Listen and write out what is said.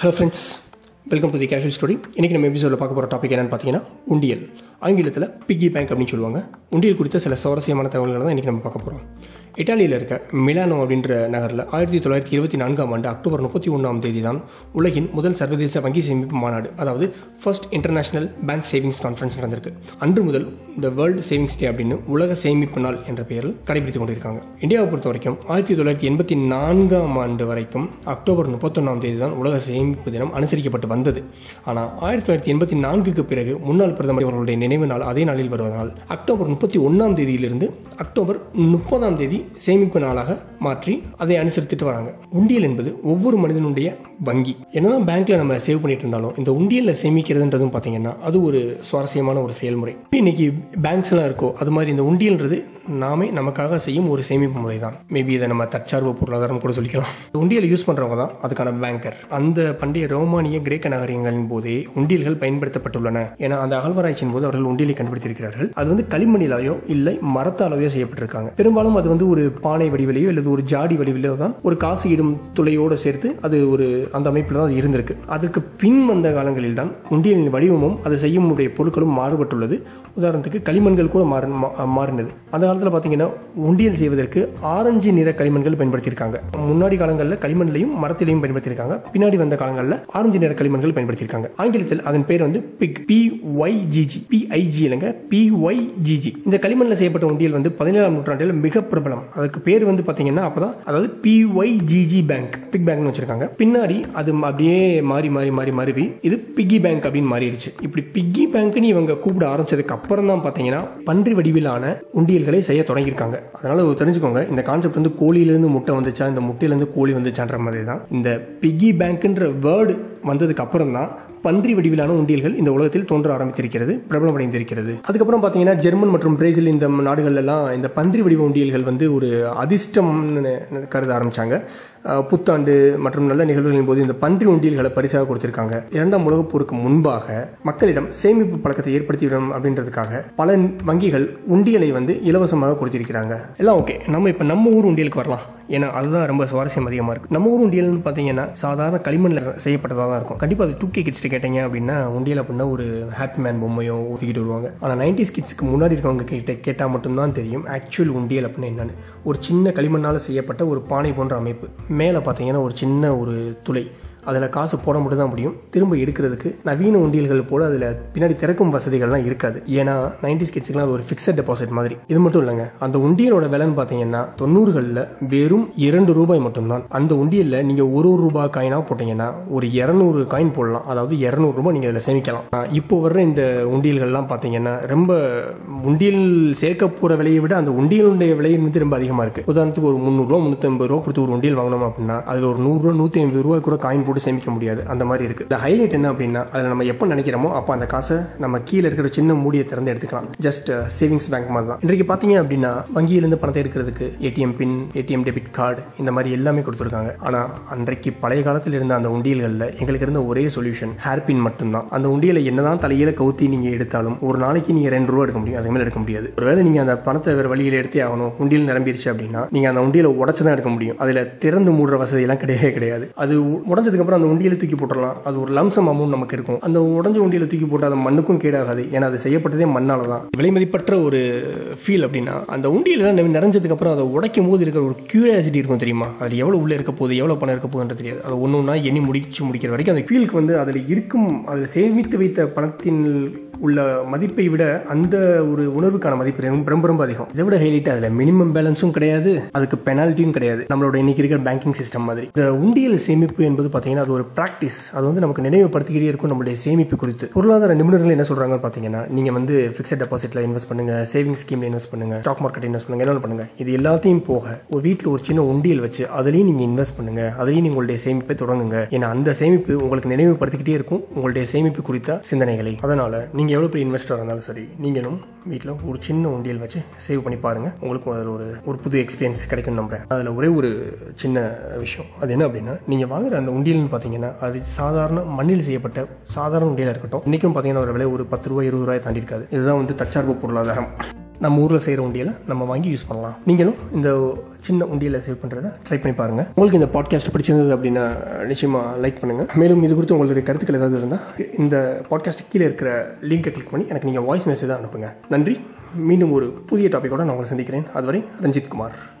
Hello friends welcome to the casual story இன்றைக்கி நம்ம எபிசோடில் பார்க்க போகிற டாபிக் என்னென்னு பார்த்தீங்கன்னா உண்டியல். ஆங்கிலத்தில் பிக்கி பேங்க் அப்படின்னு சொல்லுவாங்க. உண்டியல் குறித்த சில சுவாரஸ்யமான தகவல்களை தான் இன்றைக்கி நம்ம பார்க்க போகிறோம் இட்டாலியில் இருக்க மிலானோ அப்படின்ற நகரில் ஆயிரத்தி தொள்ளாயிரத்தி இருபத்தி நான்காம் ஆண்டு அக்டோபர் முப்பத்தி ஒன்றாம் தேதி தான் உலகின் முதல் சர்வதேச வங்கி சேமிப்பு மாநாடு அதாவது first international bank savings conference நடந்திருக்கு. அன்று முதல் இந்த வேர்ல்டு சேவிங்ஸ் டே அப்படின்னு உலக சேமிப்பு நாள் என்ற பெயரில் கடைபிடித்துக் கொண்டிருக்காங்க. இந்தியாவை பொறுத்த வரைக்கும் ஆயிரத்தி தொள்ளாயிரத்தி எண்பத்தி நான்காம் ஆண்டு வரைக்கும் அக்டோபர் முப்பத்தொன்னாம் தேதி தான் உலக சேமிப்பு தினம் அனுசரிக்கப்பட்டு வந்தது. ஆனால் ஆயிரத்தி தொள்ளாயிரத்தி எண்பத்தி நான்குக்கு பிறகு முன்னாள் பிரதமர் அவர்களுடைய நினைவு நாள் அதே நாளில் வருவதனால் அக்டோபர் முப்பத்தி ஒன்றாம் தேதியிலிருந்து அக்டோபர் முப்பதாம் தேதி சேமிப்பு நாளாக மாற்றி அதை அனுசரித்துட்டு வராங்க. உண்டியல் என்பது ஒவ்வொரு மனிதனுடைய வங்கி. என்னதான் பேங்க்ல நம்ம சேவ் பண்ணிட்டு இருந்தாலும் இந்த உண்டியல்ல சேமிக்கிறதுன்றதும் பார்த்தீங்கன்னா அது ஒரு சுவாரஸ்யமான ஒரு செயல்முறை. இன்னைக்கு பேங்க்ஸ்லாம் இருக்கோ அது மாதிரி இந்த உண்டியல்ன்றது நாமே நமக்காக செய்யும் ஒரு சேமிப்பு முறை தான் மேபி இதை நம்ம தற்சார்பு பொருளாதாரம் கூட சொல்லிக்கலாம். உண்டியல் உண்டியலை யூஸ் பண்றவங்க தான் அதுக்கான பேங்கர் அந்த பண்டைய ரோமானிய கிரேக்க நாகரிகங்களின் போதே உண்டியல்கள் பயன்படுத்தப்பட்டுள்ளன. ஏன்னா அந்த அகழ்வாராய்ச்சியின் போது அவர்கள் உண்டியலை கண்டுபிடித்திருக்கிறார்கள். அது வந்து களிமண்ணிலாயோ இல்லை மரத்தாலேயோ செய்யப்பட்டிருக்காங்க. பெரும்பாலும் அது வந்து ஒரு பானை வடிவிலையோ அல்லது ஒரு ஜாடி வடிவிலோ தான் ஒரு காசு இடும் துளையோடு சேர்த்து அது ஒரு அந்த அமைப்பில் தான் அது இருந்திருக்கு. அதற்கு பின் வந்த காலங்களில் தான் உண்டியலின் வடிவமும் அதை செய்யும் உடைய பொருட்களும் மாறுபட்டுள்ளது. உதாரணத்துக்கு களிமண்கள் கூட மாறு மா- மாறினது. அந்த காலத்தில் பார்த்தீங்கன்னா உண்டியல் செய்வதற்கு ஆரஞ்சு நிற களிமண்கள் பயன்படுத்தியிருக்காங்க. முன்னாடி காலங்களில் களிமண்லையும் மரத்திலையும் பயன்படுத்தியிருக்காங்க. பின்னாடி வந்த காலங்களில் ஆரஞ்சு நிற களிமண்கள் பயன்படுத்தியிருக்காங்க. ஆங்கிலத்தில் அதன் பேர் வந்து pig P Y G G P I G இல்லைங்க பி ஒய் ஜிஜி இந்த களிமண்ணில் செய்யப்பட்ட உண்டியல் வந்து பதினேழாம் நூற்றாண்டில் மிக பிரபலம். அதுக்கு பேர் வந்து பார்த்தீங்கன்னா அப்போதான் அதாவது B Y G G bank big பேங்க்னு வச்சிருக்காங்க. பின்னாடி அது அப்படியே மாறி மாறி மாறி மாறி இது பிக்கி பேங்க் அப்படின்னு மாறிடுச்சு. இப்படி பிக்கி பேங்க்னு இவங்க கூப்பிட ஆரம்பிச்சதுக்கு அப்புறம் தான் பார்த்தீங்கன்னா பன்றி வடிவிலான உண்டியல்களை செய்ய தொடங்கியிருக்காங்க. அதனால ஒரு தெரிஞ்சுக்கோங்க இந்த கான்செப்ட் வந்து கோழியிலேருந்து முட்டை வந்துச்சா இந்த முட்டையிலேருந்து கோழி வந்துச்சான்ற மாதிரி தான் இந்த பிக்கி பேங்க்ன்ற வேர்டு வந்ததுக்கு அப்புறம் தான் பன்றி வடிவிலான உண்டியல்கள் இந்த உலகத்தில் தோன்ற ஆரம்பித்திருக்கிறது பிரபலமடைந்திருக்கிறது. அதுக்கப்புறம் பார்த்தீங்கன்னா ஜெர்மன் மற்றும் பிரேசில் இந்த நாடுகளெல்லாம் இந்த பன்றி வடிவ உண்டியல்கள் வந்து ஒரு அதிர்ஷ்டம்னு கருத ஆரம்பித்தாங்க புத்தாண்டு மற்றும் நல்ல நிகழ்வுகளின் போது இந்த பன்றி உண்டியல்களை பரிசாக கொடுத்திருக்காங்க. இரண்டாம் உலகப் போருக்கு முன்பாக மக்களிடம் சேமிப்பு பழக்கத்தை ஏற்படுத்திவிடும் அப்படின்றதுக்காக பல வங்கிகள் உண்டியலை வந்து இலவசமாக கொடுத்திருக்கிறாங்க. எல்லாம் ஓகே. நம்ம இப்போ நம்ம ஊர் உண்டியலுக்கு வரலாம். ஏன்னா அதுதான் ரொம்ப சுவாரஸ்யம் அதிகமாக இருக்கு. நம்ம ஊர் உண்டியல்னு பார்த்தீங்கன்னா சாதாரண களிமண்ணில் செய்யப்பட்டதாக தான் இருக்கும். கண்டிப்பாக அது டூ கே கிட்ஸ்ட்டு கேட்டீங்க அப்படின்னா உண்டியல் அப்படின்னா ஒரு ஹாப்பி மேன் பொம்மையோ ஊற்றிக்கிட்டு வருவாங்க. ஆனால் நைன்டிஸ் கிட்ஸ்க்கு முன்னாடி இருக்கவங்க கிட்ட கேட்டால் மட்டும்தான் தெரியும் ஆக்சுவல் உண்டியல் அப்படின்னா என்னன்னு. ஒரு சின்ன களிமண்ணால் செய்யப்பட்ட ஒரு பானை போன்ற அமைப்பு. மேலே பார்த்தீங்கன்னா ஒரு சின்ன ஒரு துளை. அதில் காசு போட மட்டும் தான் முடியும். திரும்ப எடுக்கிறதுக்கு நவீன உண்டியல்கள் போல் அதில் பின்னாடி திறக்கும் வசதிகள்லாம் இருக்காது. ஏன்னா நைன்டிஸ் கிட்ஸுக்குலாம் அது ஒரு ஃபிக்ஸட் டெபாசிட் மாதிரி. இது மட்டும் இல்லைங்க. அந்த உண்டியலோட விலைன்னு பார்த்தீங்கன்னா தொண்ணூறுகளில் வெறும் இரண்டு ரூபாய் மட்டும்தான். அந்த உண்டியலில் நீங்கள் ஒரு ஒரு ரூபாய் காயினாக போட்டீங்கன்னா ஒரு இரநூறு காயின் போடலாம். அதாவது இரநூறு ரூபாய் நீங்கள் அதில் சேமிக்கலாம். இப்போ வர்ற இந்த உண்டியல்கள்லாம் பார்த்தீங்கன்னா ரொம்ப உண்டியல் சேர்க்க போகிற விலையை விட அந்த உண்டியலுடைய விலை வந்து ரொம்ப அதிகமாக இருக்குது உதாரணத்துக்கு ஒரு முந்நூறுரூவா முந்நூற்றம்பது ரூபா கொடுத்து ஒரு உண்டியல் வாங்கினோம் அப்படின்னா அதில் ஒரு நூறுரூவா நூற்றி ஐம்பது ரூபாய் கூட காயின் போட்டு சேமிக்க முடியாது. அந்த மாதிரி இருக்குது இந்த ஹைலைட் என்ன அப்படின்னா அதில் நம்ம எப்போ நினைக்கிறோமோ அப்போ அந்த காசை நம்ம கீழே இருக்கிற சின்ன மூடியை திறந்து எடுத்துக்கலாம். ஜஸ்ட் சேவிங்ஸ் பேங்க் மாதிரி தான். இன்றைக்கு பார்த்தீங்க அப்படின்னா வங்கியிலிருந்து பணத்தை எடுக்கிறதுக்கு ATM PIN ATM debit card இந்த மாதிரி எல்லாமே கொடுத்துருக்காங்க. ஆனால் அன்றைக்கு பழைய காலத்தில் இருந்த அந்த உண்டியல்களில் எங்களுக்கு இருந்த ஒரே சொல்யூஷன் ஹேர் பின் மட்டும்தான். அந்த உண்டியலை என்னதான் தலையில கவுத்தி நீங்கள் எடுத்தாலும் ஒரு நாளைக்கு நீங்கள் ரெண்டு ரூபா எடுக்க முடியும். அதுக்கு மேலே எடுக்க முடியாது. ஒருவேளை நீங்கள் அந்த பணத்தை வேறு வழியில் எடுத்தே ஆகணும் உண்டியல் நிரம்பிருச்சு அப்படின்னா நீங்கள் அந்த உண்டியலை உடச்சு தான் எடுக்க முடியும். அதில் திறந்து மூடுற வசதியெல்லாம் கிடையவே கிடையாது. அது உடஞ்சதுக்கு அப்புறம் அந்த உண்டியலை தூக்கி போட்டுடலாம் அது ஒரு லம்சம் அமௌண்ட் நமக்கு இருக்கும். அந்த உடஞ்ச உண்டியலை தூக்கி போட்டு அது மண்ணுக்கும் கேடாகாது. ஏன்னா அது செய்யப்பட்டதே மண்ணால தான் விலைமதிப்பற்ற ஒரு ஃபீல் அப்படின்னா அந்த உண்டியில் நிறைஞ்சதுக்கு அப்புறம் அதை உடைக்கும் போது இருக்கிற ஒரு கியூரியாசிட்டி இருக்கும் தெரியுமா? அது எவ்வளவு உள்ள இருக்க போகுது எவ்வளவு பணம் இருக்க போகுதுன்றது தெரியாது. அது ஒன்று ஒன்றா எண்ணி முடிச்சு முடிக்கிற வரைக்கும் அந்த ஃபீலுக்கு வந்து அதில் இருக்கும் அதில் சேமித்து வைத்த பணத்தின் உள்ள மதிப்பை விட அந்த ஒரு உணர்வுக்கான மதிப்பு ரொம்ப ரொம்ப ரொம்ப அதிகம். இதை விட ஹைலைட் அதில் மினிமம் பேலன்ஸும் கிடையாது அதுக்கு பெனால்ட்டியும் கிடையாது. நம்மளோட இன்னைக்கு இருக்கிற பேங்கிங் சிஸ்டம் மாதிரி. இந்த உண்டியல் சேமிப்பு என்பது பார்த்தீங்கன்னா அது ஒரு ப்ராக்டிஸ் அது வந்து நமக்கு நினைவுபடுத்திக்கிட்டே இருக்கும் நம்மளுடைய சேமிப்பு குறித்து. பொருளாதார நிபுணர்கள் என்ன சொல்றாங்கன்னு பார்த்தீங்கன்னா நீங்க வந்து ஃபிக்ஸட் டெபாசிட்ல இன்வெஸ்ட் பண்ணுங்க சேவிங்ஸ் ஸ்கீம்ல இன்வெஸ்ட் பண்ணுங்க ஸ்டாக் மார்க்கெட் இன்வெஸ்ட் பண்ணுங்க என்ன பண்ணுங்க. இது எல்லாத்தையும் போக ஒரு வீட்டில் ஒரு சின்ன உண்டியல் வச்சு அதுலேயும் நீங்க இன்வெஸ்ட் பண்ணுங்க அதுலேயும் உங்களுடைய சேமிப்பை தொடங்குங்க. ஏன்னா அந்த சேமிப்பு உங்களுக்கு நினைவுபடுத்திக்கிட்டே இருக்கும் உங்களுடைய சேமிப்பு குறித்த சிந்தனைகளை. அதனால நீங்க எவ்வளோ பெரிய இன்வெஸ்டராக இருந்தாலும் சரி நீங்களும் வீட்டில் ஒரு சின்ன உண்டியல் வச்சு சேவ் பண்ணி பாருங்கள் உங்களுக்கும் அதில் ஒரு ஒரு புது எக்ஸ்பீரியன்ஸ் கிடைக்கும் நம்புறேன். அதில் ஒரே ஒரு சின்ன விஷயம். அது என்ன அப்படின்னா நீங்கள் வாங்குற அந்த உண்டியல்னு பார்த்தீங்கன்னா அது சாதாரண மண்ணில் செய்யப்பட்ட சாதாரண உண்டியலாக இருக்கட்டும். இன்றைக்கும் பார்த்தீங்கன்னா ஒரு விலை ஒரு பத்து ரூபாய் இருபது ரூபாய் தாண்டி இருக்காது இதுதான் வந்து தற்சார்பு பொருளாதாரம். நம்ம ஊரில் செய்கிற உண்டியலை நம்ம வாங்கி யூஸ் பண்ணலாம். நீங்களும் இந்த சின்ன உண்டியலை சேவ் பண்ணுறதை ட்ரை பண்ணி பாருங்கள் உங்களுக்கு இந்த பாட்காஸ்ட் பிடிச்சிருந்தது அப்படின்னா நிச்சயமாக லைக் பண்ணுங்கள் மேலும் இது குறித்து உங்களுடைய கருத்துக்கள் ஏதாவது இருந்தால் இந்த பாட்காஸ்ட் கீழே இருக்கிற லிங்கை கிளிக் பண்ணி எனக்கு நீங்கள் வாய்ஸ் மெசேஜ் தான் அனுப்புங்க. நன்றி. மீண்டும் ஒரு புதிய டாப்பிக்கோட நான் உங்களை சந்திக்கிறேன். அதுவரை ரஞ்சித் குமார்.